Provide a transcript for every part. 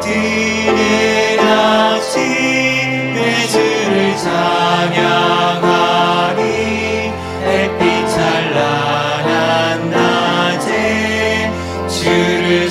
뜨는 아침 내 주를 찬양하니 햇빛 찬란한 낮에 주를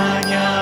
Nya